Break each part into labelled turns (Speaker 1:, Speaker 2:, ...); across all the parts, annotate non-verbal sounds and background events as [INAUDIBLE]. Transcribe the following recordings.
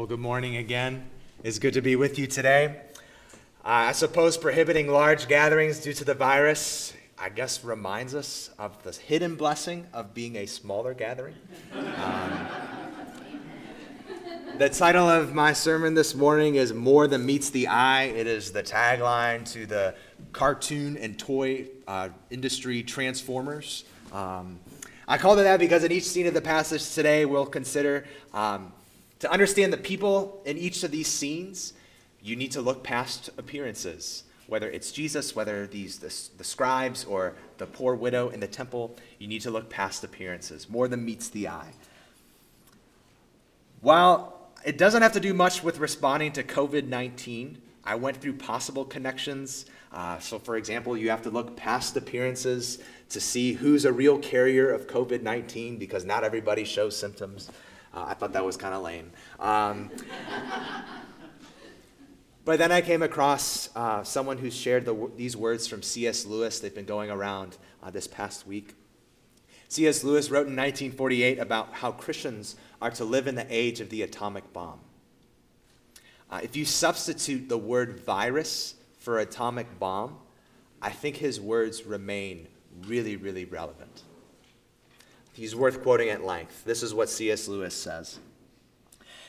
Speaker 1: Well, good morning again. It's good to be with you today. Uh, I suppose prohibiting large gatherings due to the virus, I guess, reminds us of the hidden blessing of being a smaller gathering. Um, the title of my sermon this morning is More Than Meets the Eye. It is the tagline to the cartoon and toy uh, industry Transformers. Um, I called it that because in each scene of the passage today, we'll consider um, to understand the people in each of these scenes, you need to look past appearances. Whether it's Jesus, whether these the, the scribes or the poor widow in the temple, you need to look past appearances, more than meets the eye. While it doesn't have to do much with responding to COVID 19, I went through possible connections. Uh, so, for example, you have to look past appearances to see who's a real carrier of COVID 19 because not everybody shows symptoms. Uh, I thought that was kind of lame. Um, but then I came across uh, someone who shared the, these words from C.S. Lewis. They've been going around uh, this past week. C.S. Lewis wrote in 1948 about how Christians are to live in the age of the atomic bomb. Uh, if you substitute the word virus for atomic bomb, I think his words remain really, really relevant. He's worth quoting at length. This is what C.S. Lewis says.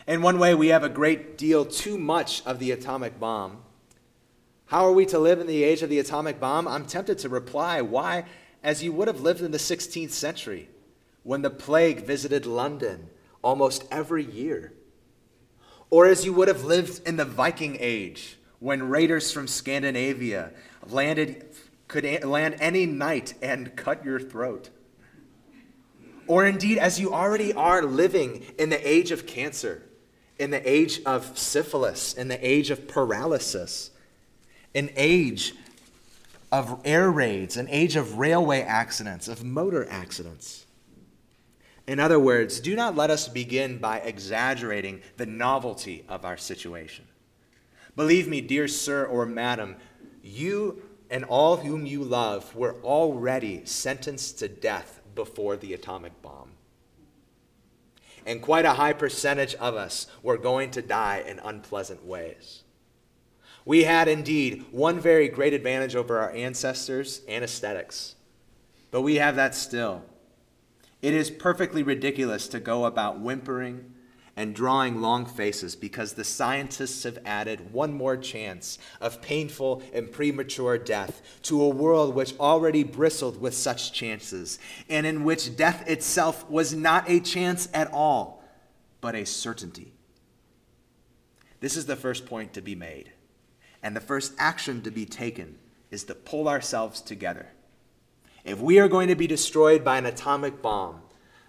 Speaker 1: In one way, we have a great deal too much of the atomic bomb. How are we to live in the age of the atomic bomb? I'm tempted to reply, why, as you would have lived in the 16th century, when the plague visited London almost every year. Or as you would have lived in the Viking Age, when raiders from Scandinavia landed, could land any night and cut your throat or indeed as you already are living in the age of cancer, in the age of syphilis, in the age of paralysis, an age of air raids, an age of railway accidents, of motor accidents. In other words, do not let us begin by exaggerating the novelty of our situation. Believe me, dear sir or madam, you and all whom you love were already sentenced to death before the atomic bomb. And quite a high percentage of us were going to die in unpleasant ways. We had indeed one very great advantage over our ancestors anesthetics, but we have that still. It is perfectly ridiculous to go about whimpering and drawing long faces because the scientists have added one more chance of painful and premature death to a world which already bristled with such chances, and in which death itself was not a chance at all, but a certainty. This is the first point to be made. And the first action to be taken is to pull ourselves together. If we are going to be destroyed by an atomic bomb,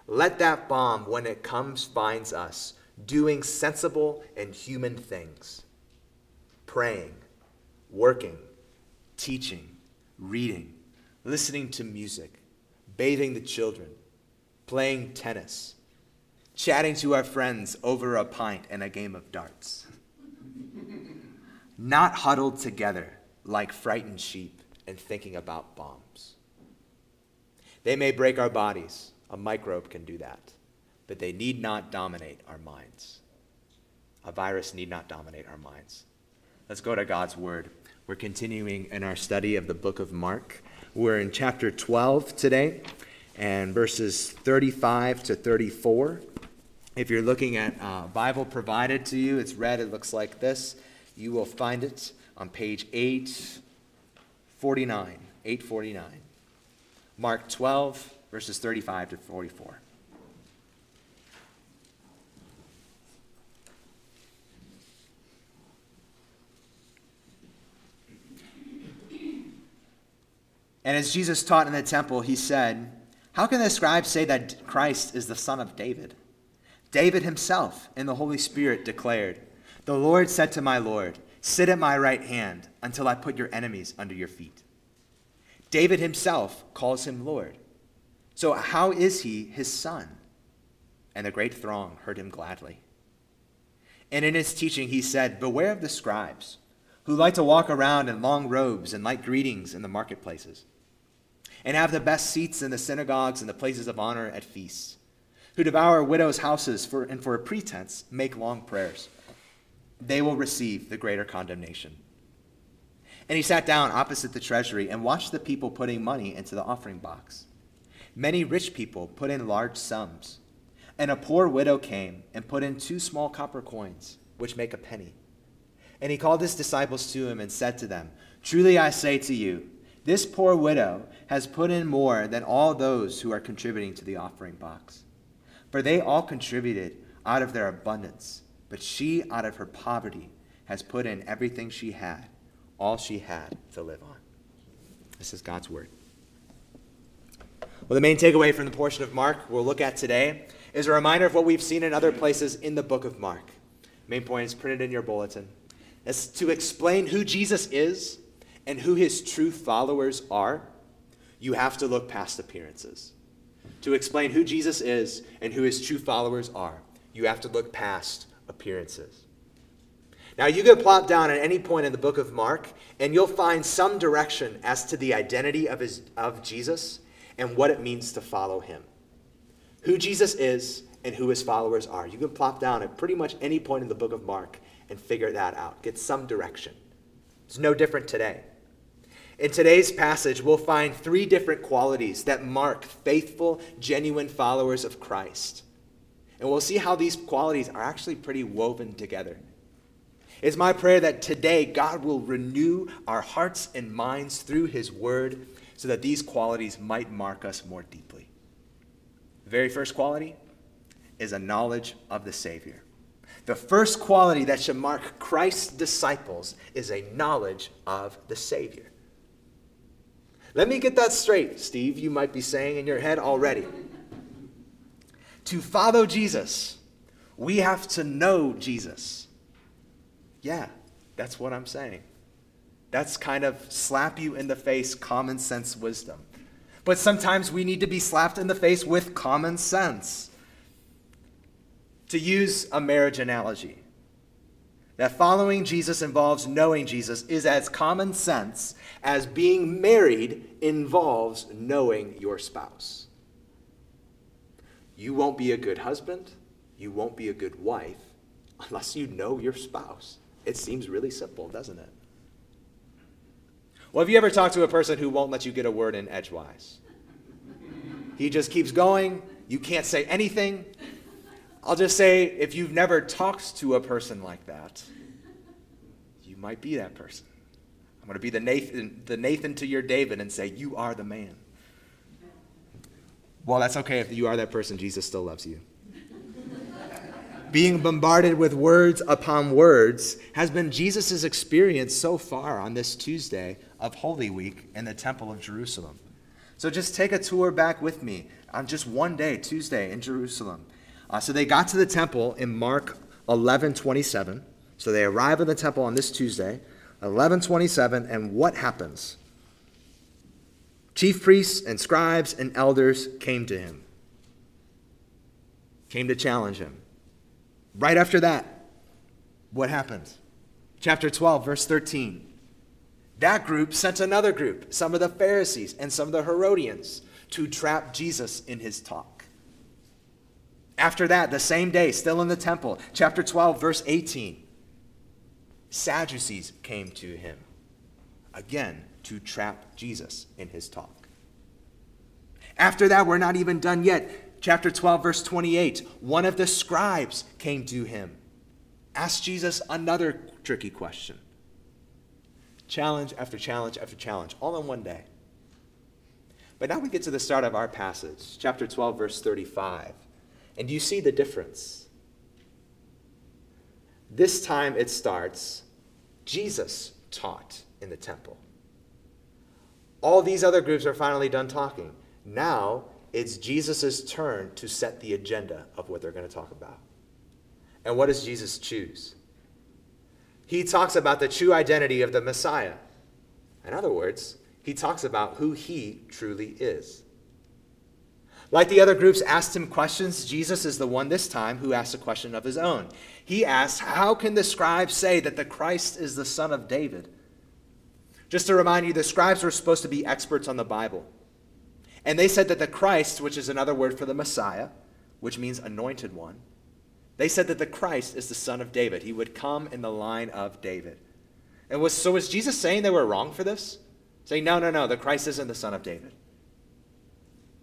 Speaker 1: let that bomb, when it comes, finds us doing sensible and human things praying, working, teaching, reading, listening to music, bathing the children, playing tennis, chatting to our friends over a pint and a game of darts. [LAUGHS] Not huddled together like frightened sheep and thinking about bombs. They may break our bodies a microbe can do that, but they need not dominate our minds. A virus need not dominate our minds. Let's go to God's Word. We're continuing in our study of the book of Mark. We're in chapter 12 today and verses 35 to 34. If you're looking at uh, Bible provided to you, it's read, it looks like this. You will find it on page 849. 849. Mark 12, verses 35 to 44. And as Jesus taught in the temple, he said, How can the scribes say that Christ is the son of David? David himself in the Holy Spirit declared, The Lord said to my Lord, Sit at my right hand until I put your enemies under your feet. David himself calls him Lord. So, how is he his son? And the great throng heard him gladly. And in his teaching, he said, Beware of the scribes, who like to walk around in long robes and like greetings in the marketplaces, and have the best seats in the synagogues and the places of honor at feasts, who devour widows' houses for, and for a pretense make long prayers. They will receive the greater condemnation. And he sat down opposite the treasury and watched the people putting money into the offering box. Many rich people put in large sums, and a poor widow came and put in two small copper coins, which make a penny. And he called his disciples to him and said to them, Truly I say to you, this poor widow has put in more than all those who are contributing to the offering box. For they all contributed out of their abundance, but she, out of her poverty, has put in everything she had, all she had to live on. This is God's word. Well, the main takeaway from the portion of Mark we'll look at today is a reminder of what we've seen in other places in the book of Mark. Main point is printed in your bulletin. It's to explain who Jesus is and who his true followers are, you have to look past appearances to explain who Jesus is and who his true followers are, you have to look past appearances. Now, you can plop down at any point in the book of Mark, and you'll find some direction as to the identity of, his, of Jesus and what it means to follow him. Who Jesus is and who his followers are. You can plop down at pretty much any point in the book of Mark and figure that out, get some direction. It's no different today. In today's passage, we'll find three different qualities that mark faithful, genuine followers of Christ. And we'll see how these qualities are actually pretty woven together. It's my prayer that today God will renew our hearts and minds through His Word so that these qualities might mark us more deeply. The very first quality is a knowledge of the Savior. The first quality that should mark Christ's disciples is a knowledge of the Savior. Let me get that straight, Steve, you might be saying in your head already. to follow Jesus, we have to know Jesus. Yeah, that's what I'm saying. That's kind of slap you in the face common sense wisdom. But sometimes we need to be slapped in the face with common sense. To use a marriage analogy, that following Jesus involves knowing Jesus is as common sense as being married involves knowing your spouse. You won't be a good husband, you won't be a good wife unless you know your spouse. It seems really simple, doesn't it? Well, have you ever talked to a person who won't let you get a word in edgewise? He just keeps going, you can't say anything. I'll just say if you've never talked to a person like that, you might be that person. I'm going to be the Nathan, the Nathan to your David and say, You are the man. Well, that's okay if you are that person, Jesus still loves you. Being bombarded with words upon words has been Jesus' experience so far on this Tuesday of Holy Week in the Temple of Jerusalem. So just take a tour back with me on just one day, Tuesday, in Jerusalem. Uh, so they got to the temple in Mark 11 27. So they arrive at the temple on this Tuesday. 1127, and what happens? Chief priests and scribes and elders came to him, came to challenge him. Right after that, what happens? Chapter 12, verse 13. That group sent another group, some of the Pharisees and some of the Herodians, to trap Jesus in his talk. After that, the same day, still in the temple, chapter 12, verse 18. Sadducees came to him, again, to trap Jesus in his talk. After that, we're not even done yet. Chapter 12, verse 28. One of the scribes came to him, asked Jesus another tricky question. Challenge after challenge after challenge, all in one day. But now we get to the start of our passage, chapter 12, verse 35. And you see the difference. This time it starts Jesus taught in the temple. All these other groups are finally done talking. Now it's Jesus' turn to set the agenda of what they're going to talk about. And what does Jesus choose? He talks about the true identity of the Messiah. In other words, he talks about who he truly is. Like the other groups asked him questions, Jesus is the one this time who asks a question of his own. He asks, How can the scribes say that the Christ is the son of David? Just to remind you, the scribes were supposed to be experts on the Bible. And they said that the Christ, which is another word for the Messiah, which means anointed one. They said that the Christ is the son of David. He would come in the line of David. And was, so was Jesus saying they were wrong for this? Saying, no, no, no, the Christ isn't the son of David.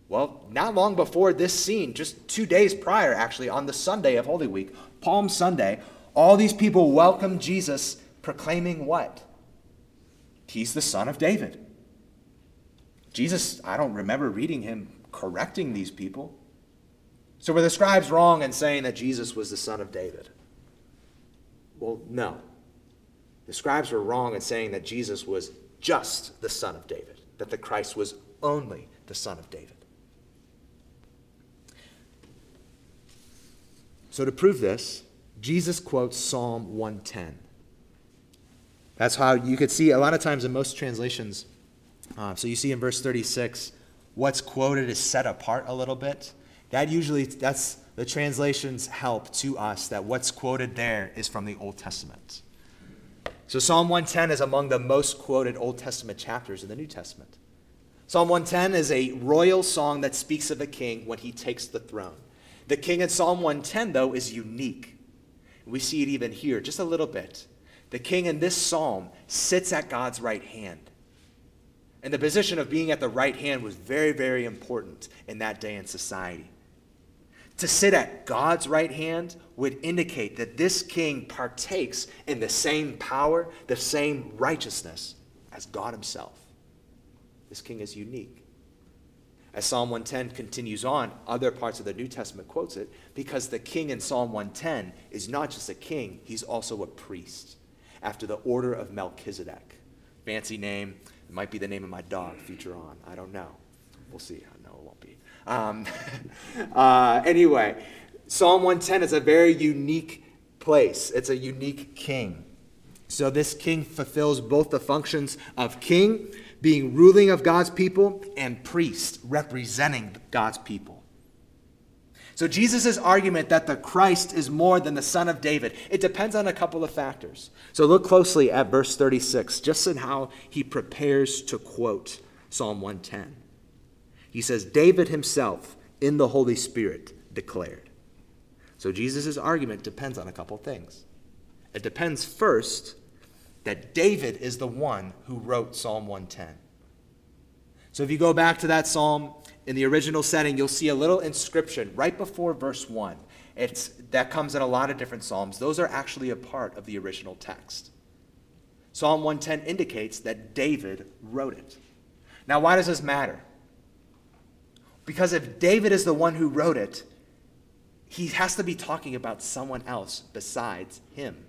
Speaker 1: Well, not long before this scene, just two days prior, actually, on the Sunday of Holy Week, Palm Sunday, all these people welcomed Jesus proclaiming what? He's the son of David. Jesus, I don't remember reading him correcting these people. So were the scribes wrong in saying that Jesus was the son of David? Well, no. The scribes were wrong in saying that Jesus was just the son of David, that the Christ was only the son of David. So to prove this, Jesus quotes Psalm 110. That's how you could see a lot of times in most translations. Uh, so you see in verse 36, what's quoted is set apart a little bit. That usually, that's the translations help to us that what's quoted there is from the Old Testament. So Psalm 110 is among the most quoted Old Testament chapters in the New Testament. Psalm 110 is a royal song that speaks of a king when he takes the throne. The king in Psalm 110, though, is unique. We see it even here, just a little bit. The king in this psalm sits at God's right hand. And the position of being at the right hand was very, very important in that day in society. To sit at God's right hand would indicate that this king partakes in the same power, the same righteousness as God himself. This king is unique. As Psalm 110 continues on, other parts of the New Testament quotes it because the king in Psalm 110 is not just a king, he's also a priest after the order of Melchizedek. Fancy name. It might be the name of my dog, future on. I don't know. We'll see. No, it won't be. Um, [LAUGHS] uh, anyway, Psalm 110 is a very unique place, it's a unique king. So this king fulfills both the functions of king, being ruling of God's people, and priest, representing God's people. So Jesus' argument that the Christ is more than the son of David, it depends on a couple of factors. So look closely at verse 36, just in how he prepares to quote Psalm 110. He says, David himself in the Holy Spirit declared. So Jesus' argument depends on a couple things. It depends first that David is the one who wrote Psalm 110. So if you go back to that psalm in the original setting, you'll see a little inscription right before verse 1. It's, that comes in a lot of different psalms. Those are actually a part of the original text. Psalm 110 indicates that David wrote it. Now, why does this matter? Because if David is the one who wrote it, he has to be talking about someone else besides him.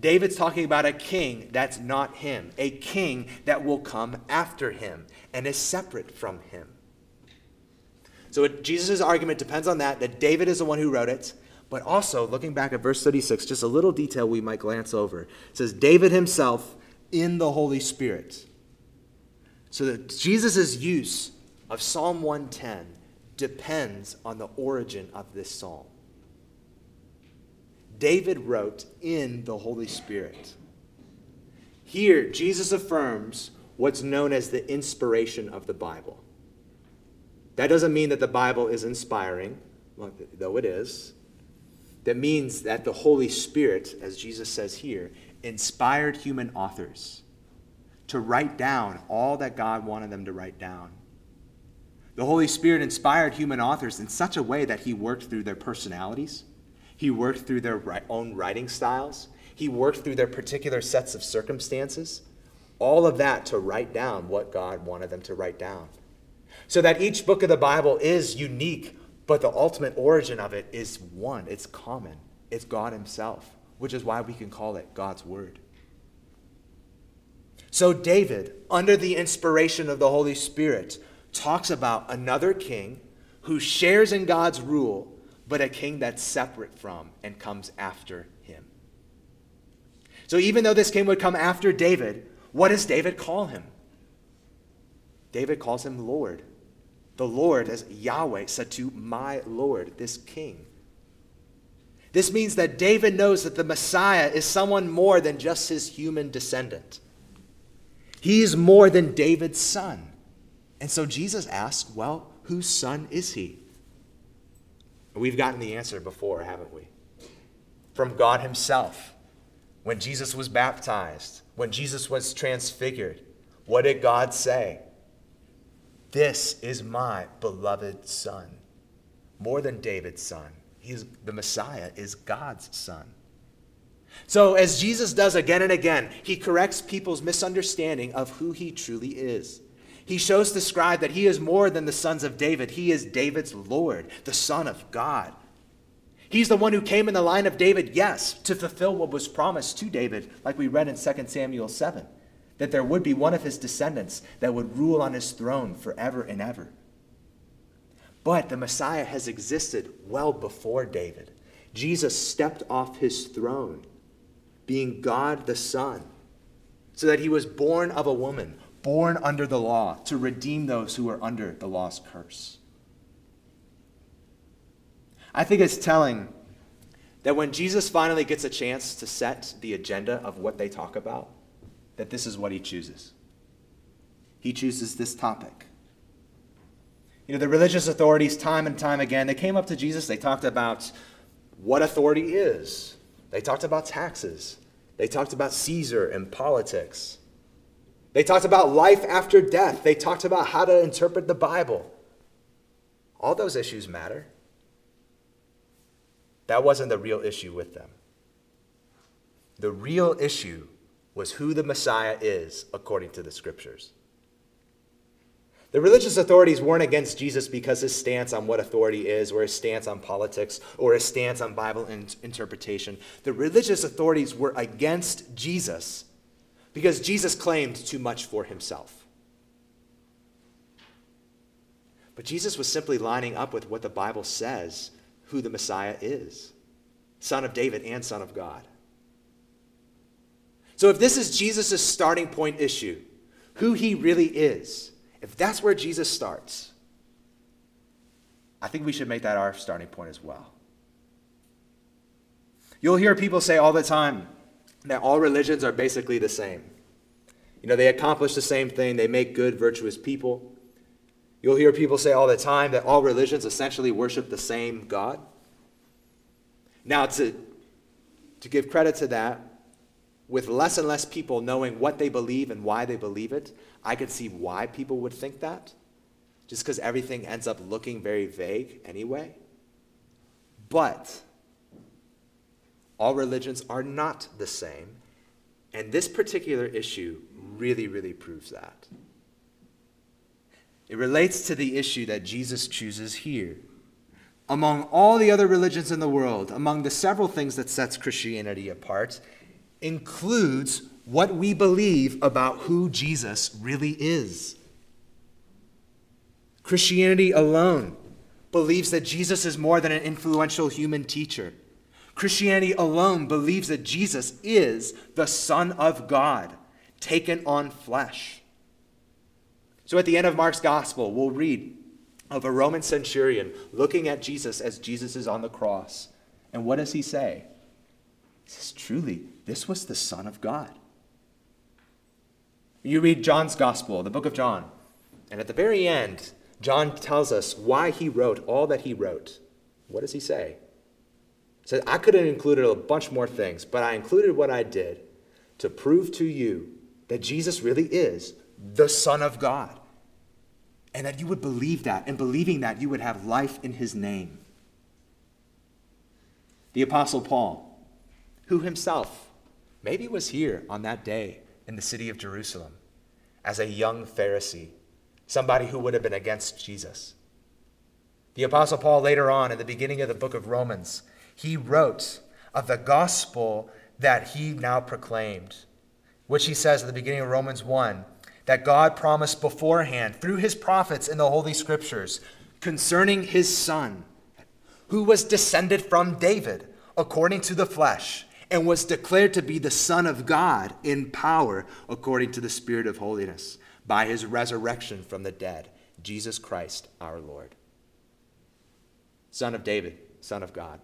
Speaker 1: David's talking about a king that's not him, a king that will come after him and is separate from him. So Jesus' argument depends on that, that David is the one who wrote it, but also, looking back at verse 36, just a little detail we might glance over. It says, David himself in the Holy Spirit. So that Jesus' use of Psalm 110 depends on the origin of this psalm. David wrote in the Holy Spirit. Here, Jesus affirms what's known as the inspiration of the Bible. That doesn't mean that the Bible is inspiring, though it is. That means that the Holy Spirit, as Jesus says here, inspired human authors to write down all that God wanted them to write down. The Holy Spirit inspired human authors in such a way that he worked through their personalities he worked through their own writing styles. He worked through their particular sets of circumstances. All of that to write down what God wanted them to write down. So that each book of the Bible is unique, but the ultimate origin of it is one. It's common. It's God Himself, which is why we can call it God's Word. So, David, under the inspiration of the Holy Spirit, talks about another king who shares in God's rule but a king that's separate from and comes after him. So even though this king would come after David, what does David call him? David calls him Lord. The Lord, as Yahweh said to my Lord, this king. This means that David knows that the Messiah is someone more than just his human descendant. He's more than David's son. And so Jesus asks, well, whose son is he? We've gotten the answer before, haven't we? From God Himself. When Jesus was baptized, when Jesus was transfigured, what did God say? This is my beloved Son. More than David's son. He's, the Messiah is God's son. So, as Jesus does again and again, he corrects people's misunderstanding of who he truly is. He shows the scribe that he is more than the sons of David. He is David's Lord, the Son of God. He's the one who came in the line of David, yes, to fulfill what was promised to David, like we read in 2 Samuel 7, that there would be one of his descendants that would rule on his throne forever and ever. But the Messiah has existed well before David. Jesus stepped off his throne, being God the Son, so that he was born of a woman, born under the law to redeem those who are under the law's curse. I think it's telling that when Jesus finally gets a chance to set the agenda of what they talk about, that this is what he chooses. He chooses this topic. You know, the religious authorities, time and time again, they came up to Jesus, they talked about what authority is, they talked about taxes, they talked about Caesar and politics. They talked about life after death. They talked about how to interpret the Bible. All those issues matter. That wasn't the real issue with them. The real issue was who the Messiah is according to the scriptures. The religious authorities weren't against Jesus because his stance on what authority is, or his stance on politics, or his stance on Bible in- interpretation. The religious authorities were against Jesus because Jesus claimed too much for himself. But Jesus was simply lining up with what the Bible says who the Messiah is Son of David and Son of God. So, if this is Jesus' starting point issue, who he really is, if that's where Jesus starts, I think we should make that our starting point as well. You'll hear people say all the time, that all religions are basically the same. You know, they accomplish the same thing, they make good, virtuous people. You'll hear people say all the time that all religions essentially worship the same God. Now, to, to give credit to that, with less and less people knowing what they believe and why they believe it, I could see why people would think that, just because everything ends up looking very vague anyway. But all religions are not the same. And this particular issue really, really proves that. It relates to the issue that Jesus chooses here. Among all the other religions in the world, among the several things that sets Christianity apart, includes what we believe about who Jesus really is. Christianity alone believes that Jesus is more than an influential human teacher. Christianity alone believes that Jesus is the Son of God, taken on flesh. So at the end of Mark's gospel, we'll read of a Roman centurion looking at Jesus as Jesus is on the cross. And what does he say? He says, Truly, this was the Son of God. You read John's gospel, the book of John, and at the very end, John tells us why he wrote all that he wrote. What does he say? Said, I could have included a bunch more things, but I included what I did to prove to you that Jesus really is the Son of God. And that you would believe that, and believing that, you would have life in his name. The Apostle Paul, who himself maybe was here on that day in the city of Jerusalem as a young Pharisee, somebody who would have been against Jesus. The Apostle Paul, later on in the beginning of the book of Romans, he wrote of the gospel that he now proclaimed, which he says at the beginning of Romans 1 that God promised beforehand through his prophets in the Holy Scriptures concerning his son, who was descended from David according to the flesh and was declared to be the Son of God in power according to the Spirit of holiness by his resurrection from the dead, Jesus Christ our Lord. Son of David, Son of God.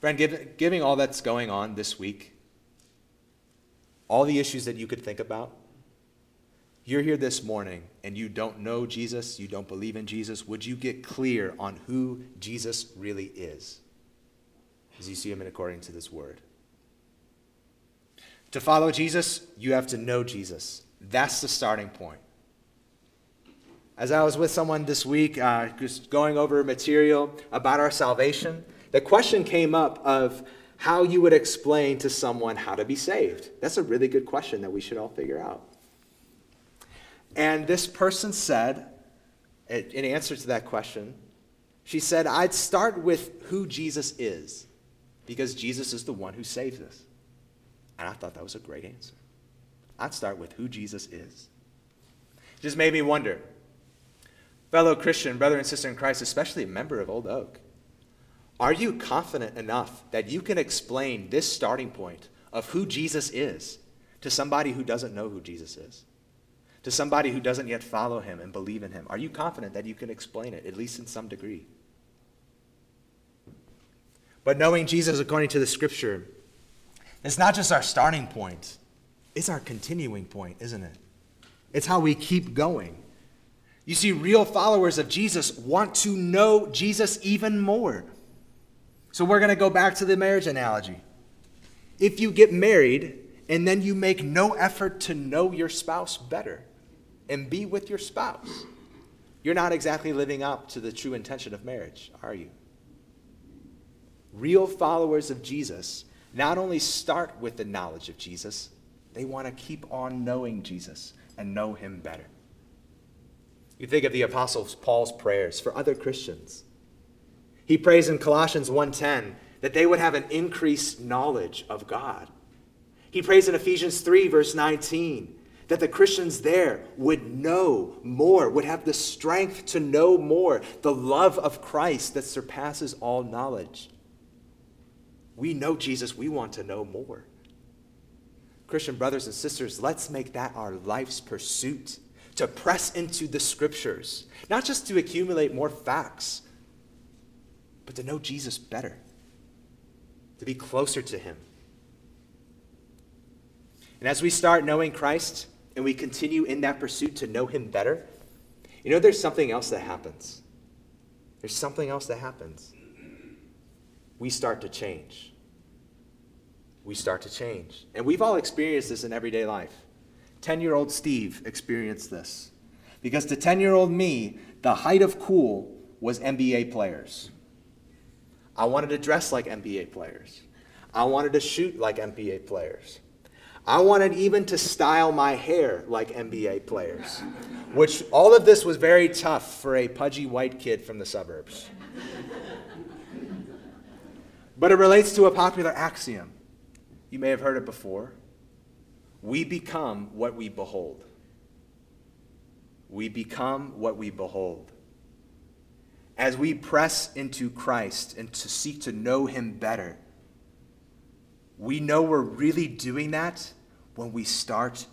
Speaker 1: Friend, giving all that's going on this week, all the issues that you could think about, you're here this morning and you don't know Jesus, you don't believe in Jesus, would you get clear on who Jesus really is as you see him in according to this word? To follow Jesus, you have to know Jesus. That's the starting point. As I was with someone this week, uh, just going over material about our salvation, the question came up of how you would explain to someone how to be saved. That's a really good question that we should all figure out. And this person said, in answer to that question, she said, I'd start with who Jesus is, because Jesus is the one who saves us. And I thought that was a great answer. I'd start with who Jesus is. It just made me wonder, fellow Christian, brother and sister in Christ, especially a member of Old Oak, are you confident enough that you can explain this starting point of who Jesus is to somebody who doesn't know who Jesus is? to somebody who doesn't yet follow him and believe in him? Are you confident that you can explain it, at least in some degree? But knowing Jesus according to the scripture is not just our starting point, it's our continuing point, isn't it? It's how we keep going. You see, real followers of Jesus want to know Jesus even more. So we're going to go back to the marriage analogy. If you get married and then you make no effort to know your spouse better, and be with your spouse. You're not exactly living up to the true intention of marriage, are you? Real followers of Jesus not only start with the knowledge of Jesus, they want to keep on knowing Jesus and know him better. You think of the apostle Paul's prayers for other Christians. He prays in Colossians 1:10 that they would have an increased knowledge of God. He prays in Ephesians 3 verse 19 that the Christians there would know more, would have the strength to know more, the love of Christ that surpasses all knowledge. We know Jesus, we want to know more. Christian brothers and sisters, let's make that our life's pursuit to press into the scriptures, not just to accumulate more facts, but to know Jesus better, to be closer to him. And as we start knowing Christ, and we continue in that pursuit to know Him better, you know, there's something else that happens. There's something else that happens. We start to change. We start to change. And we've all experienced this in everyday life. 10 year old Steve experienced this. Because to 10 year old me, the height of cool was NBA players. I wanted to dress like NBA players. I wanted to shoot like NBA players. I wanted even to style my hair like NBA players, which all of this was very tough for a pudgy white kid from the suburbs. but it relates to a popular axiom. You may have heard it before. We become what we behold. We become what we behold. As we press into Christ and to seek to know Him better, we know we're really doing that when we start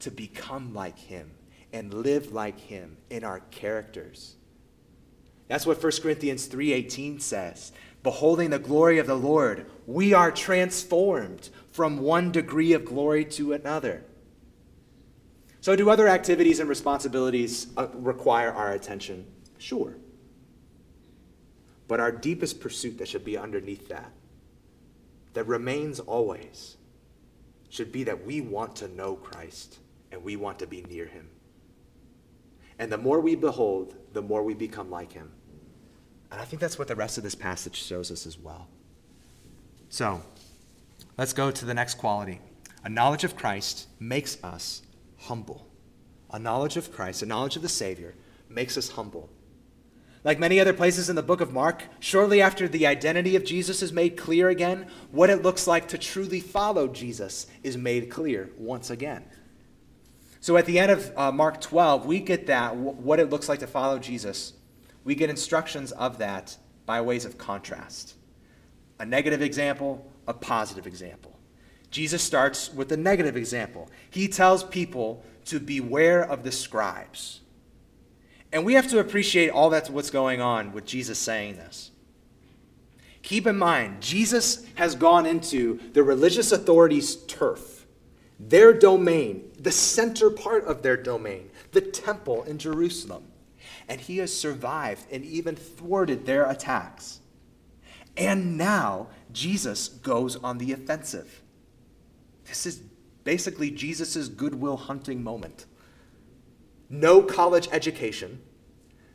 Speaker 1: to become like Him and live like Him in our characters. That's what 1 Corinthians 3:18 says. Beholding the glory of the Lord, we are transformed from one degree of glory to another. So, do other activities and responsibilities uh, require our attention? Sure. But our deepest pursuit that should be underneath that, that remains always, should be that we want to know Christ and we want to be near him. And the more we behold, the more we become like him. And I think that's what the rest of this passage shows us as well. So, let's go to the next quality. A knowledge of Christ makes us humble. A knowledge of Christ, a knowledge of the Savior, makes us humble. Like many other places in the book of Mark, shortly after the identity of Jesus is made clear again, what it looks like to truly follow Jesus is made clear once again. So at the end of uh, Mark 12, we get that, what it looks like to follow Jesus. We get instructions of that by ways of contrast a negative example, a positive example. Jesus starts with a negative example. He tells people to beware of the scribes. And we have to appreciate all that's what's going on with Jesus saying this. Keep in mind, Jesus has gone into the religious authorities' turf. their domain, the center part of their domain, the temple in Jerusalem. And he has survived and even thwarted their attacks. And now Jesus goes on the offensive. This is basically Jesus' Good Will Hunting moment. No college education.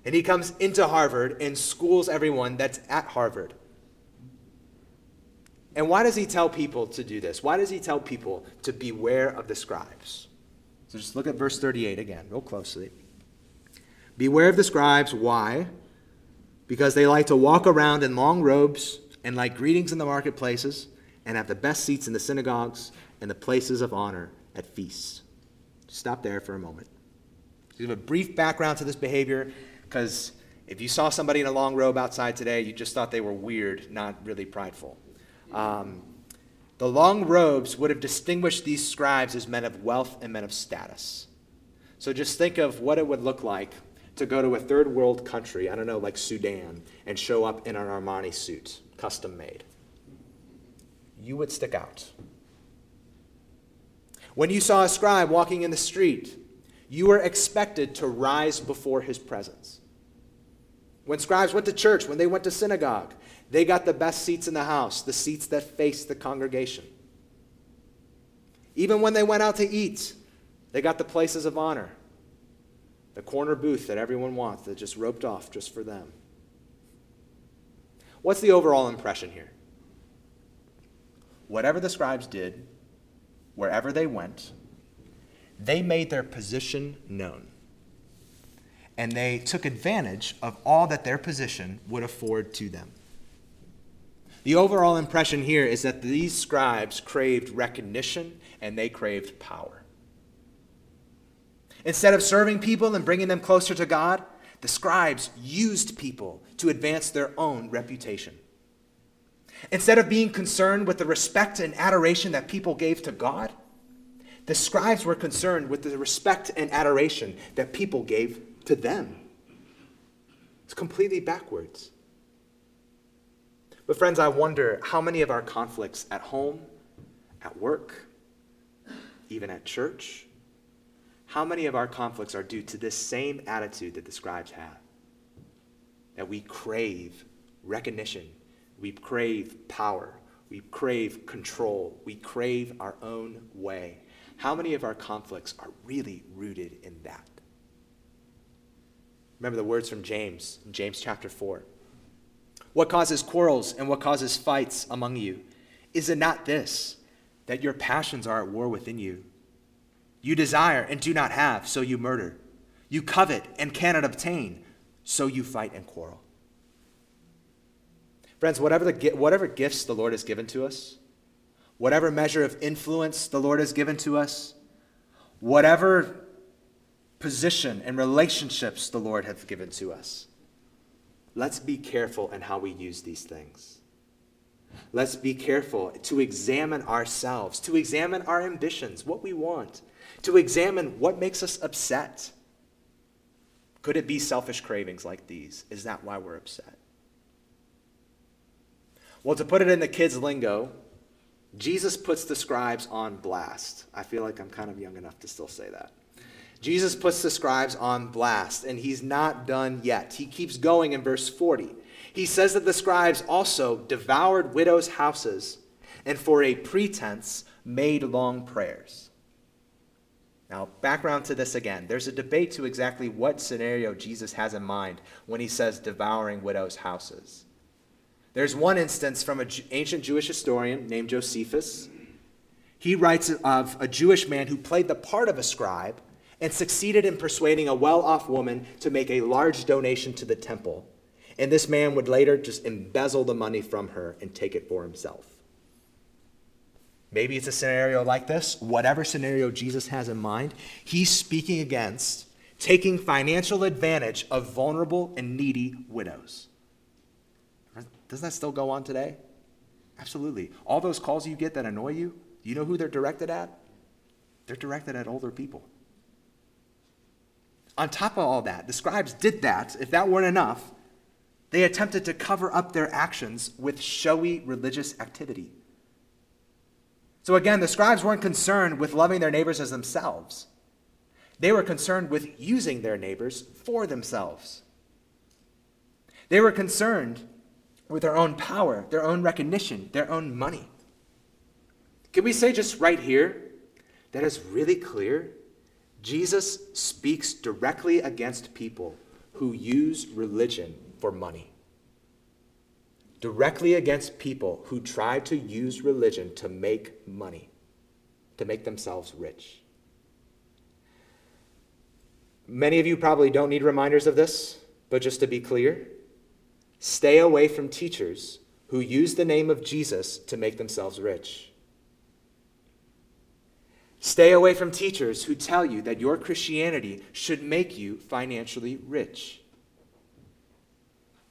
Speaker 1: And he comes into Harvard and schools everyone that's at Harvard. And why does he tell people to do this? Why does he tell people to beware of the scribes? So just look at verse 38 again, real closely. Beware of the scribes. Why? Because they like to walk around in long robes and like greetings in the marketplaces and have the best seats in the synagogues and the places of honor at feasts. Stop there for a moment. Give a brief background to this behavior because if you saw somebody in a long robe outside today, you just thought they were weird, not really prideful. Um, the long robes would have distinguished these scribes as men of wealth and men of status. So just think of what it would look like to go to a third world country, I don't know, like Sudan, and show up in an Armani suit, custom made. You would stick out. When you saw a scribe walking in the street, you were expected to rise before his presence. When scribes went to church, when they went to synagogue, they got the best seats in the house, the seats that faced the congregation. Even when they went out to eat, they got the places of honor, the corner booth that everyone wants, that just roped off just for them. What's the overall impression here? Whatever the scribes did, wherever they went, they made their position known. And they took advantage of all that their position would afford to them. The overall impression here is that these scribes craved recognition and they craved power. Instead of serving people and bringing them closer to God, the scribes used people to advance their own reputation. Instead of being concerned with the respect and adoration that people gave to God, the scribes were concerned with the respect and adoration that people gave to them. It's completely backwards. But, friends, I wonder how many of our conflicts at home, at work, even at church, how many of our conflicts are due to this same attitude that the scribes have? That we crave recognition, we crave power, we crave control, we crave our own way. How many of our conflicts are really rooted in that? Remember the words from James, James chapter 4. What causes quarrels and what causes fights among you? Is it not this, that your passions are at war within you? You desire and do not have, so you murder. You covet and cannot obtain, so you fight and quarrel. Friends, whatever, the, whatever gifts the Lord has given to us, whatever measure of influence the Lord has given to us, whatever position and relationships the Lord has given to us, let's be careful in how we use these things. Let's be careful to examine ourselves, to examine our ambitions, what we want, to examine what makes us upset. Could it be selfish cravings like these? Is that why we're upset? Well, to put it in the kids' lingo, Jesus puts the scribes on blast. I feel like I'm kind of young enough to still say that. Jesus puts the scribes on blast, and he's not done yet. He keeps going in verse 40. He says that the scribes also devoured widows' houses and for a pretense made long prayers. Now, background to this again. There's a debate to exactly what scenario Jesus has in mind when he says devouring widows' houses. There's one instance from an ancient Jewish historian named Josephus. He writes of a Jewish man who played the part of a scribe and succeeded in persuading a well off woman to make a large donation to the temple. And this man would later just embezzle the money from her and take it for himself. Maybe it's a scenario like this. Whatever scenario Jesus has in mind, he's speaking against taking financial advantage of vulnerable and needy widows. Doesn't that still go on today? Absolutely. All those calls you get that annoy you, you know who they're directed at? They're directed at older people. On top of all that, the scribes did that. If that weren't enough, they attempted to cover up their actions with showy religious activity. So again, the scribes weren't concerned with loving their neighbors as themselves. They were concerned with using their neighbors for themselves. They were concerned with their own power, their own recognition, their own money. Can we say just right here that it's really clear? Jesus speaks directly against people who use religion for money. Directly against people who try to use religion to make money, to make themselves rich. Many of you probably don't need reminders of this, but just to be clear, stay away from teachers who use the name of Jesus to make themselves rich. Stay away from teachers who tell you that your Christianity should make you financially rich.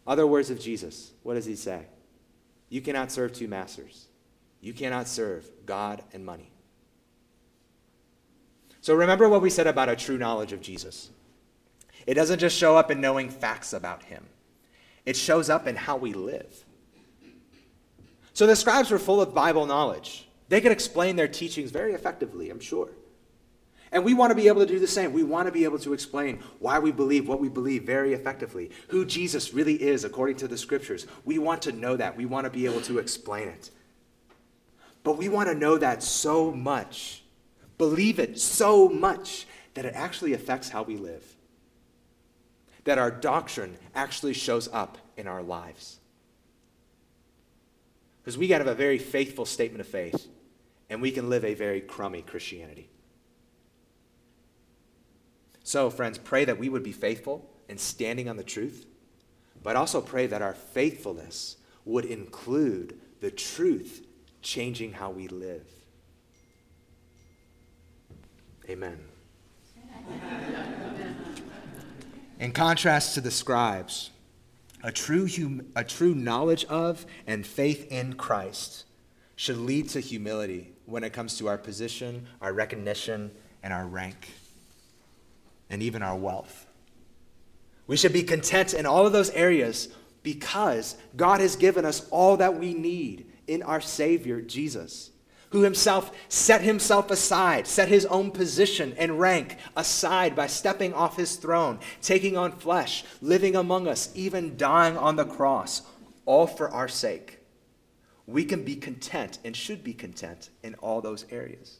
Speaker 1: Other words of Jesus, what does he say? You cannot serve two masters. You cannot serve God and money. So remember what we said about a true knowledge of Jesus. It doesn't just show up in knowing facts about him, it shows up in how we live. So the scribes were full of Bible knowledge. They could explain their teachings very effectively, I'm sure. And we want to be able to do the same. We want to be able to explain why we believe what we believe very effectively, who Jesus really is according to the scriptures. We want to know that. We want to be able to explain it. But we want to know that so much believe it so much that it actually affects how we live, that our doctrine actually shows up in our lives. Because we can have a very faithful statement of faith, and we can live a very crummy Christianity. So, friends, pray that we would be faithful in standing on the truth, but also pray that our faithfulness would include the truth changing how we live. Amen. [LAUGHS] In contrast to the scribes, a true, hum- a true knowledge of and faith in Christ should lead to humility when it comes to our position, our recognition, and our rank, and even our wealth. We should be content in all of those areas because God has given us all that we need in our Savior, Jesus who himself set himself aside, set his own position and rank aside by stepping off his throne, taking on flesh, living among us, even dying on the cross, all for our sake. We can be content and should be content in all those areas.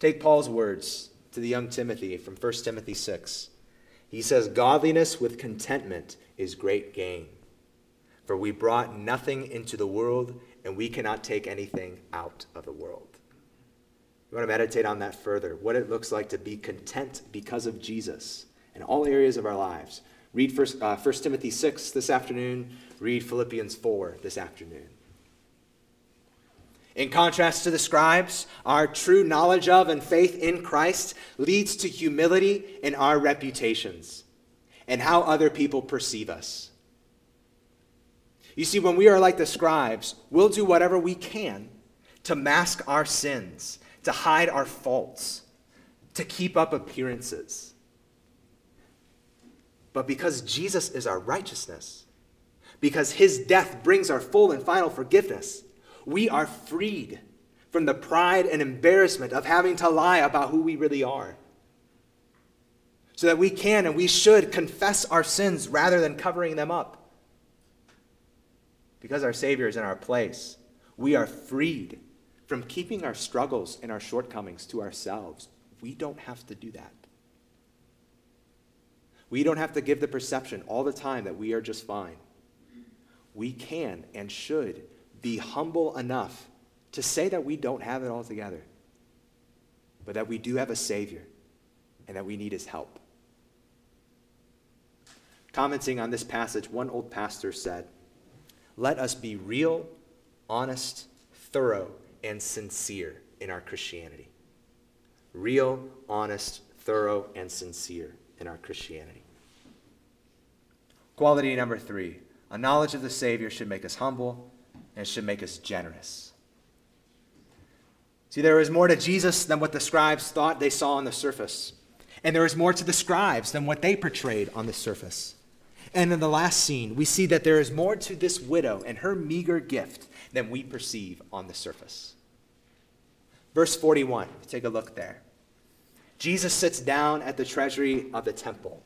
Speaker 1: Take Paul's words to the young Timothy from 1 Timothy 6. He says, Godliness with contentment is great gain. For we brought nothing into the world and we cannot take anything out of the world. We want to meditate on that further, what it looks like to be content because of Jesus in all areas of our lives. Read 1, uh, 1 Timothy 6 this afternoon, read Philippians 4 this afternoon. In contrast to the scribes, our true knowledge of and faith in Christ leads to humility in our reputations and how other people perceive us. You see, when we are like the scribes, we'll do whatever we can to mask our sins, to hide our faults, to keep up appearances. But because Jesus is our righteousness, because his death brings our full and final forgiveness, we are freed from the pride and embarrassment of having to lie about who we really are. So that we can and we should confess our sins rather than covering them up because our Savior is in our place, we are freed from keeping our struggles and our shortcomings to ourselves. We don't have to do that. We don't have to give the perception all the time that we are just fine. We can and should be humble enough to say that we don't have it all together, but that we do have a Savior and that we need His help. Commenting on this passage, one old pastor said, let us be real, honest, thorough, and sincere in our Christianity. Real, honest, thorough, and sincere in our Christianity. Quality number three a knowledge of the Savior should make us humble and should make us generous. See, there is more to Jesus than what the scribes thought they saw on the surface. And there is more to the scribes than what they portrayed on the surface. And in the last scene, we see that there is more to this widow and her meager gift than we perceive on the surface. Verse 41, take a look there. Jesus sits down at the treasury of the temple.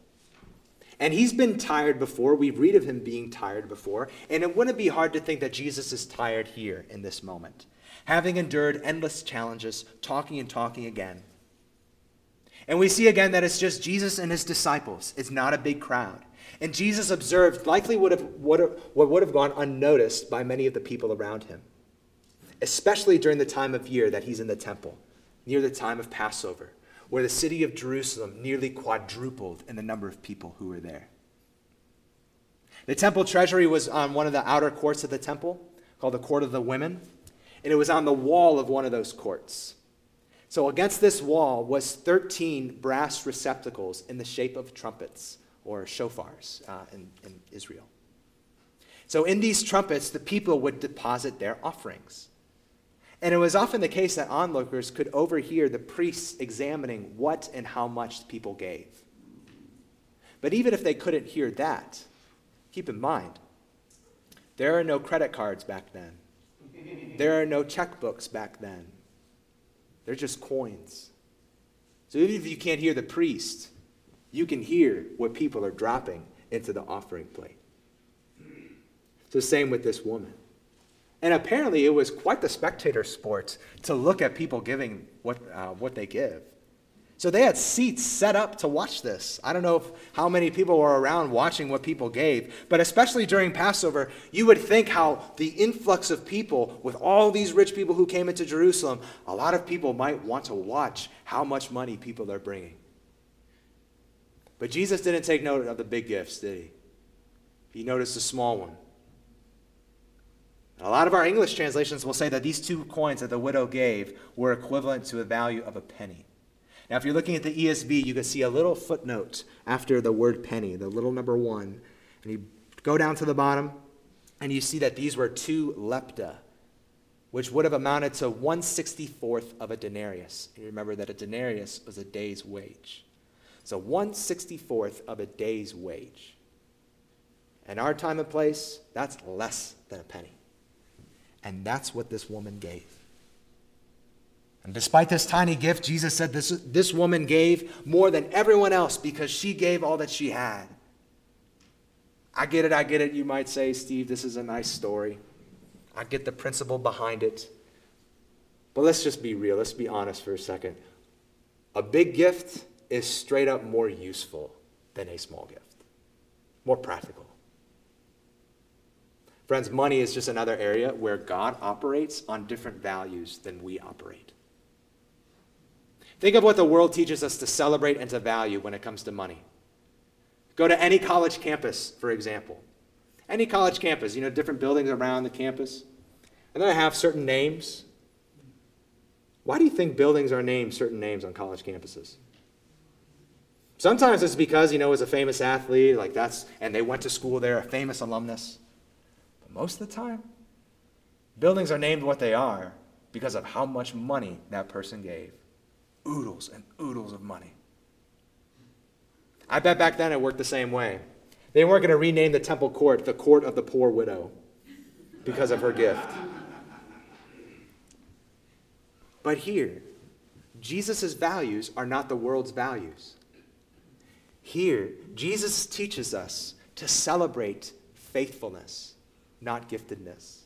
Speaker 1: And he's been tired before. We read of him being tired before. And it wouldn't be hard to think that Jesus is tired here in this moment, having endured endless challenges, talking and talking again. And we see again that it's just Jesus and his disciples. It's not a big crowd. And Jesus observed likely would have, would have, what would have gone unnoticed by many of the people around him, especially during the time of year that he's in the temple, near the time of Passover where the city of Jerusalem nearly quadrupled in the number of people who were there. The temple treasury was on one of the outer courts of the temple, called the Court of the Women, and it was on the wall of one of those courts. So against this wall was 13 brass receptacles in the shape of trumpets or shofars uh, in, in Israel. So in these trumpets, the people would deposit their offerings. And it was often the case that onlookers could overhear the priests examining what and how much people gave. But even if they couldn't hear that, keep in mind, there are no credit cards back then. There are no checkbooks back then. They're just coins. So even if you can't hear the priest, you can hear what people are dropping into the offering plate. So, same with this woman. And apparently, it was quite the spectator sport to look at people giving what, uh, what they give. So they had seats set up to watch this. I don't know if, how many people were around watching what people gave, but especially during Passover, you would think how the influx of people, with all these rich people who came into Jerusalem, a lot of people might want to watch how much money people are bringing. But Jesus didn't take note of the big gifts, did he? He noticed the small one. A lot of our English translations will say that these two coins that the widow gave were equivalent to a value of a penny. Now, if you're looking at the ESV, you can see a little footnote after the word penny, the little number one. And you go down to the bottom, and you see that these were two lepta, which would have amounted to 164th of a denarius. You remember that a denarius was a day's wage. So 164th of a day's wage. In our time and place, that's less than a penny. And that's what this woman gave. And despite this tiny gift, Jesus said this, this woman gave more than everyone else because she gave all that she had. I get it, I get it. You might say, Steve, this is a nice story. I get the principle behind it. But let's just be real. Let's be honest for a second. A big gift is straight up more useful than a small gift, more practical. Friends, money is just another area where God operates on different values than we operate. Think of what the world teaches us to celebrate and to value when it comes to money. Go to any college campus, for example. Any college campus, you know, different buildings around the campus. And they have certain names. Why do you think buildings are named certain names on college campuses? Sometimes it's because, you know, as a famous athlete, like that's, and they went to school there, a famous alumnus But most of the time, buildings are named what they are because of how much money that person gave. Oodles and oodles of money. I bet back then it worked the same way. They weren't going to rename the temple court the court of the poor widow because of her gift. But here, Jesus' values are not the world's values. Here, Jesus teaches us to celebrate faithfulness not giftedness.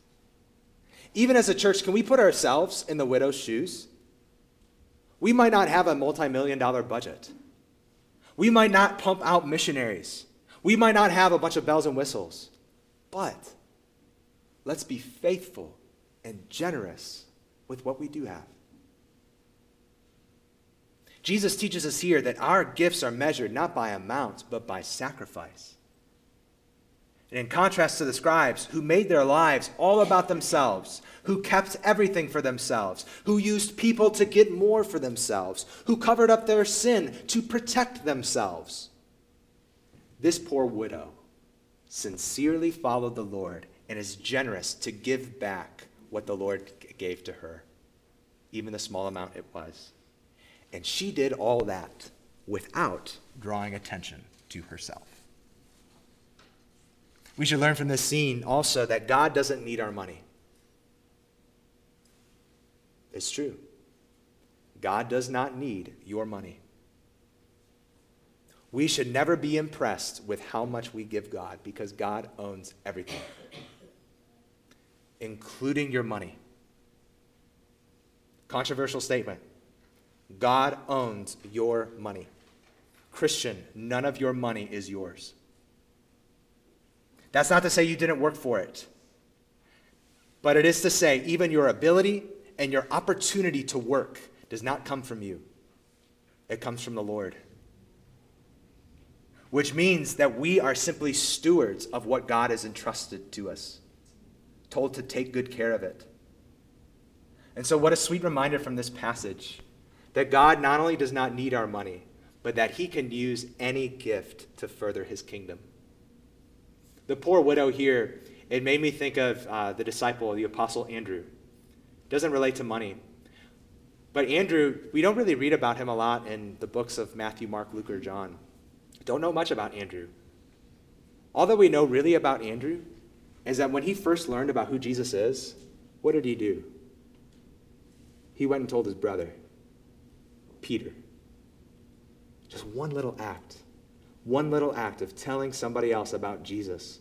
Speaker 1: Even as a church, can we put ourselves in the widow's shoes? We might not have a multi million dollar budget. We might not pump out missionaries. We might not have a bunch of bells and whistles. But let's be faithful and generous with what we do have. Jesus teaches us here that our gifts are measured not by amount, but by sacrifice. And in contrast to the scribes, who made their lives all about themselves, who kept everything for themselves, who used people to get more for themselves, who covered up their sin to protect themselves, this poor widow sincerely followed the Lord and is generous to give back what the Lord gave to her, even the small amount it was. And she did all that without drawing attention to herself. We should learn from this scene also that God doesn't need our money. It's true. God does not need your money. We should never be impressed with how much we give God because God owns everything, including your money. Controversial statement God owns your money. Christian, none of your money is yours. That's not to say you didn't work for it, but it is to say even your ability and your opportunity to work does not come from you, it comes from the Lord. Which means that we are simply stewards of what God has entrusted to us, told to take good care of it. And so, what a sweet reminder from this passage that God not only does not need our money, but that he can use any gift to further his kingdom. The poor widow here, it made me think of uh, the disciple, the apostle Andrew. Doesn't relate to money. But Andrew, we don't really read about him a lot in the books of Matthew, Mark, Luke, or John. Don't know much about Andrew. All that we know really about Andrew is that when he first learned about who Jesus is, what did he do? He went and told his brother, Peter. Just one little act one little act of telling somebody else about Jesus.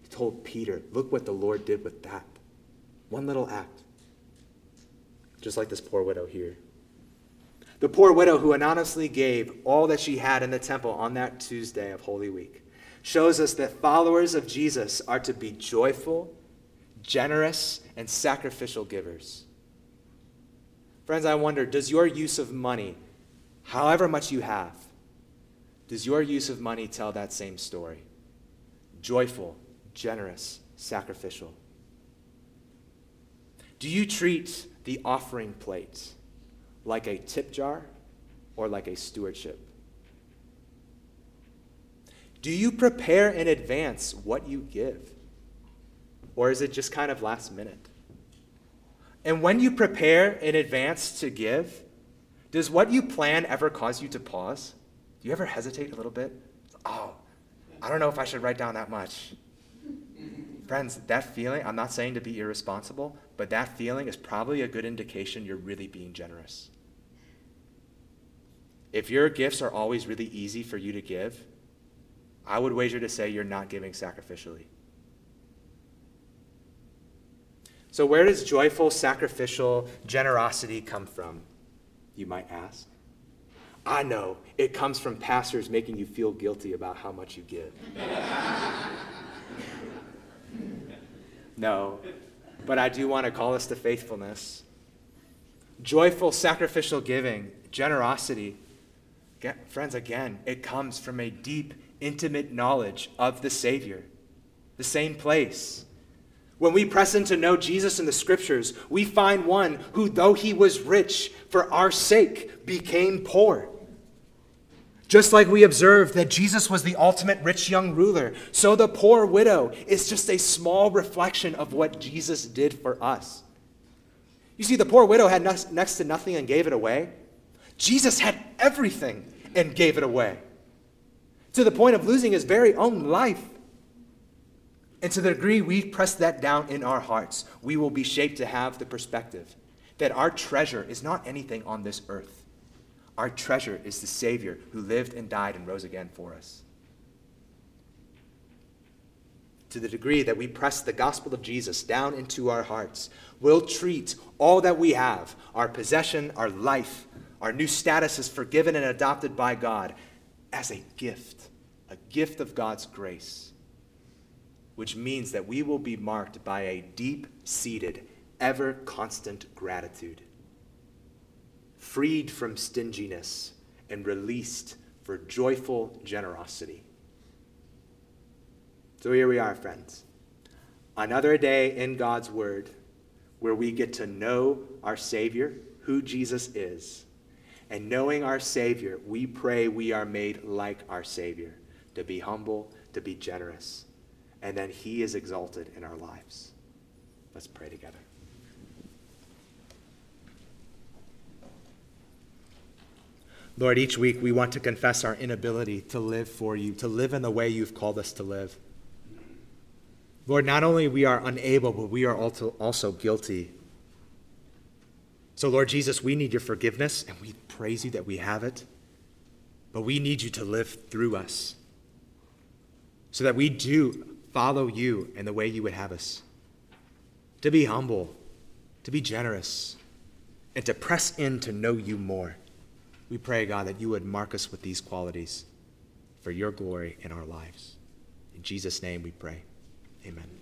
Speaker 1: He told Peter, Look what the Lord did with that. One little act. Just like this poor widow here. The poor widow who anonymously gave all that she had in the temple on that Tuesday of Holy Week shows us that followers of Jesus are to be joyful, generous, and sacrificial givers. Friends, I wonder does your use of money, however much you have, does your use of money tell that same story? Joyful, generous, sacrificial. Do you treat the offering plate like a tip jar or like a stewardship? Do you prepare in advance what you give? Or is it just kind of last minute? And when you prepare in advance to give, does what you plan ever cause you to pause? Do you ever hesitate a little bit? Oh, I don't know if I should write down that much. Friends, that feeling, I'm not saying to be irresponsible, but that feeling is probably a good indication you're really being generous. If your gifts are always really easy for you to give, I would wager to say you're not giving sacrificially. So, where does joyful, sacrificial generosity come from, you might ask? I know it comes from pastors making you feel guilty about how much you give. [LAUGHS] no, but I do want to call us to faithfulness. Joyful sacrificial giving, generosity. Friends, again, it comes from a deep, intimate knowledge of the Savior, the same place. When we press in to know Jesus in the scriptures, we find one who, though he was rich, for our sake became poor just like we observed that Jesus was the ultimate rich young ruler, so the poor widow is just a small reflection of what Jesus did for us. You see, the poor widow had next to nothing and gave it away. Jesus had everything and gave it away to the point of losing his very own life. And to the degree we press that down in our hearts, we will be shaped to have the perspective that our treasure is not anything on this earth our treasure is the Savior who lived and died and rose again for us. To the degree that we press the gospel of Jesus down into our hearts, we'll treat all that we have our possession, our life, our new status as forgiven and adopted by God as a gift, a gift of God's grace, which means that we will be marked by a deep seated, ever constant gratitude freed from stinginess, and released for joyful generosity. So here we are, friends. Another day in God's Word where we get to know our Savior, who Jesus is. And knowing our Savior, we pray we are made like our Savior, to be humble, to be generous, and then He is exalted in our lives. Let's pray together. Lord, each week we want to confess our inability to live for you, to live in the way you've called us to live. Lord, not only we are unable, but we are also, guilty. So, Lord Jesus, we need your forgiveness, and we praise you that we have it. But we need you to live through us so that we do follow you in the way you would have us. To be humble, to be generous, and to press in to know you more. We pray, God, that you would mark us with these qualities for your glory in our lives. In Jesus' name we pray. Amen.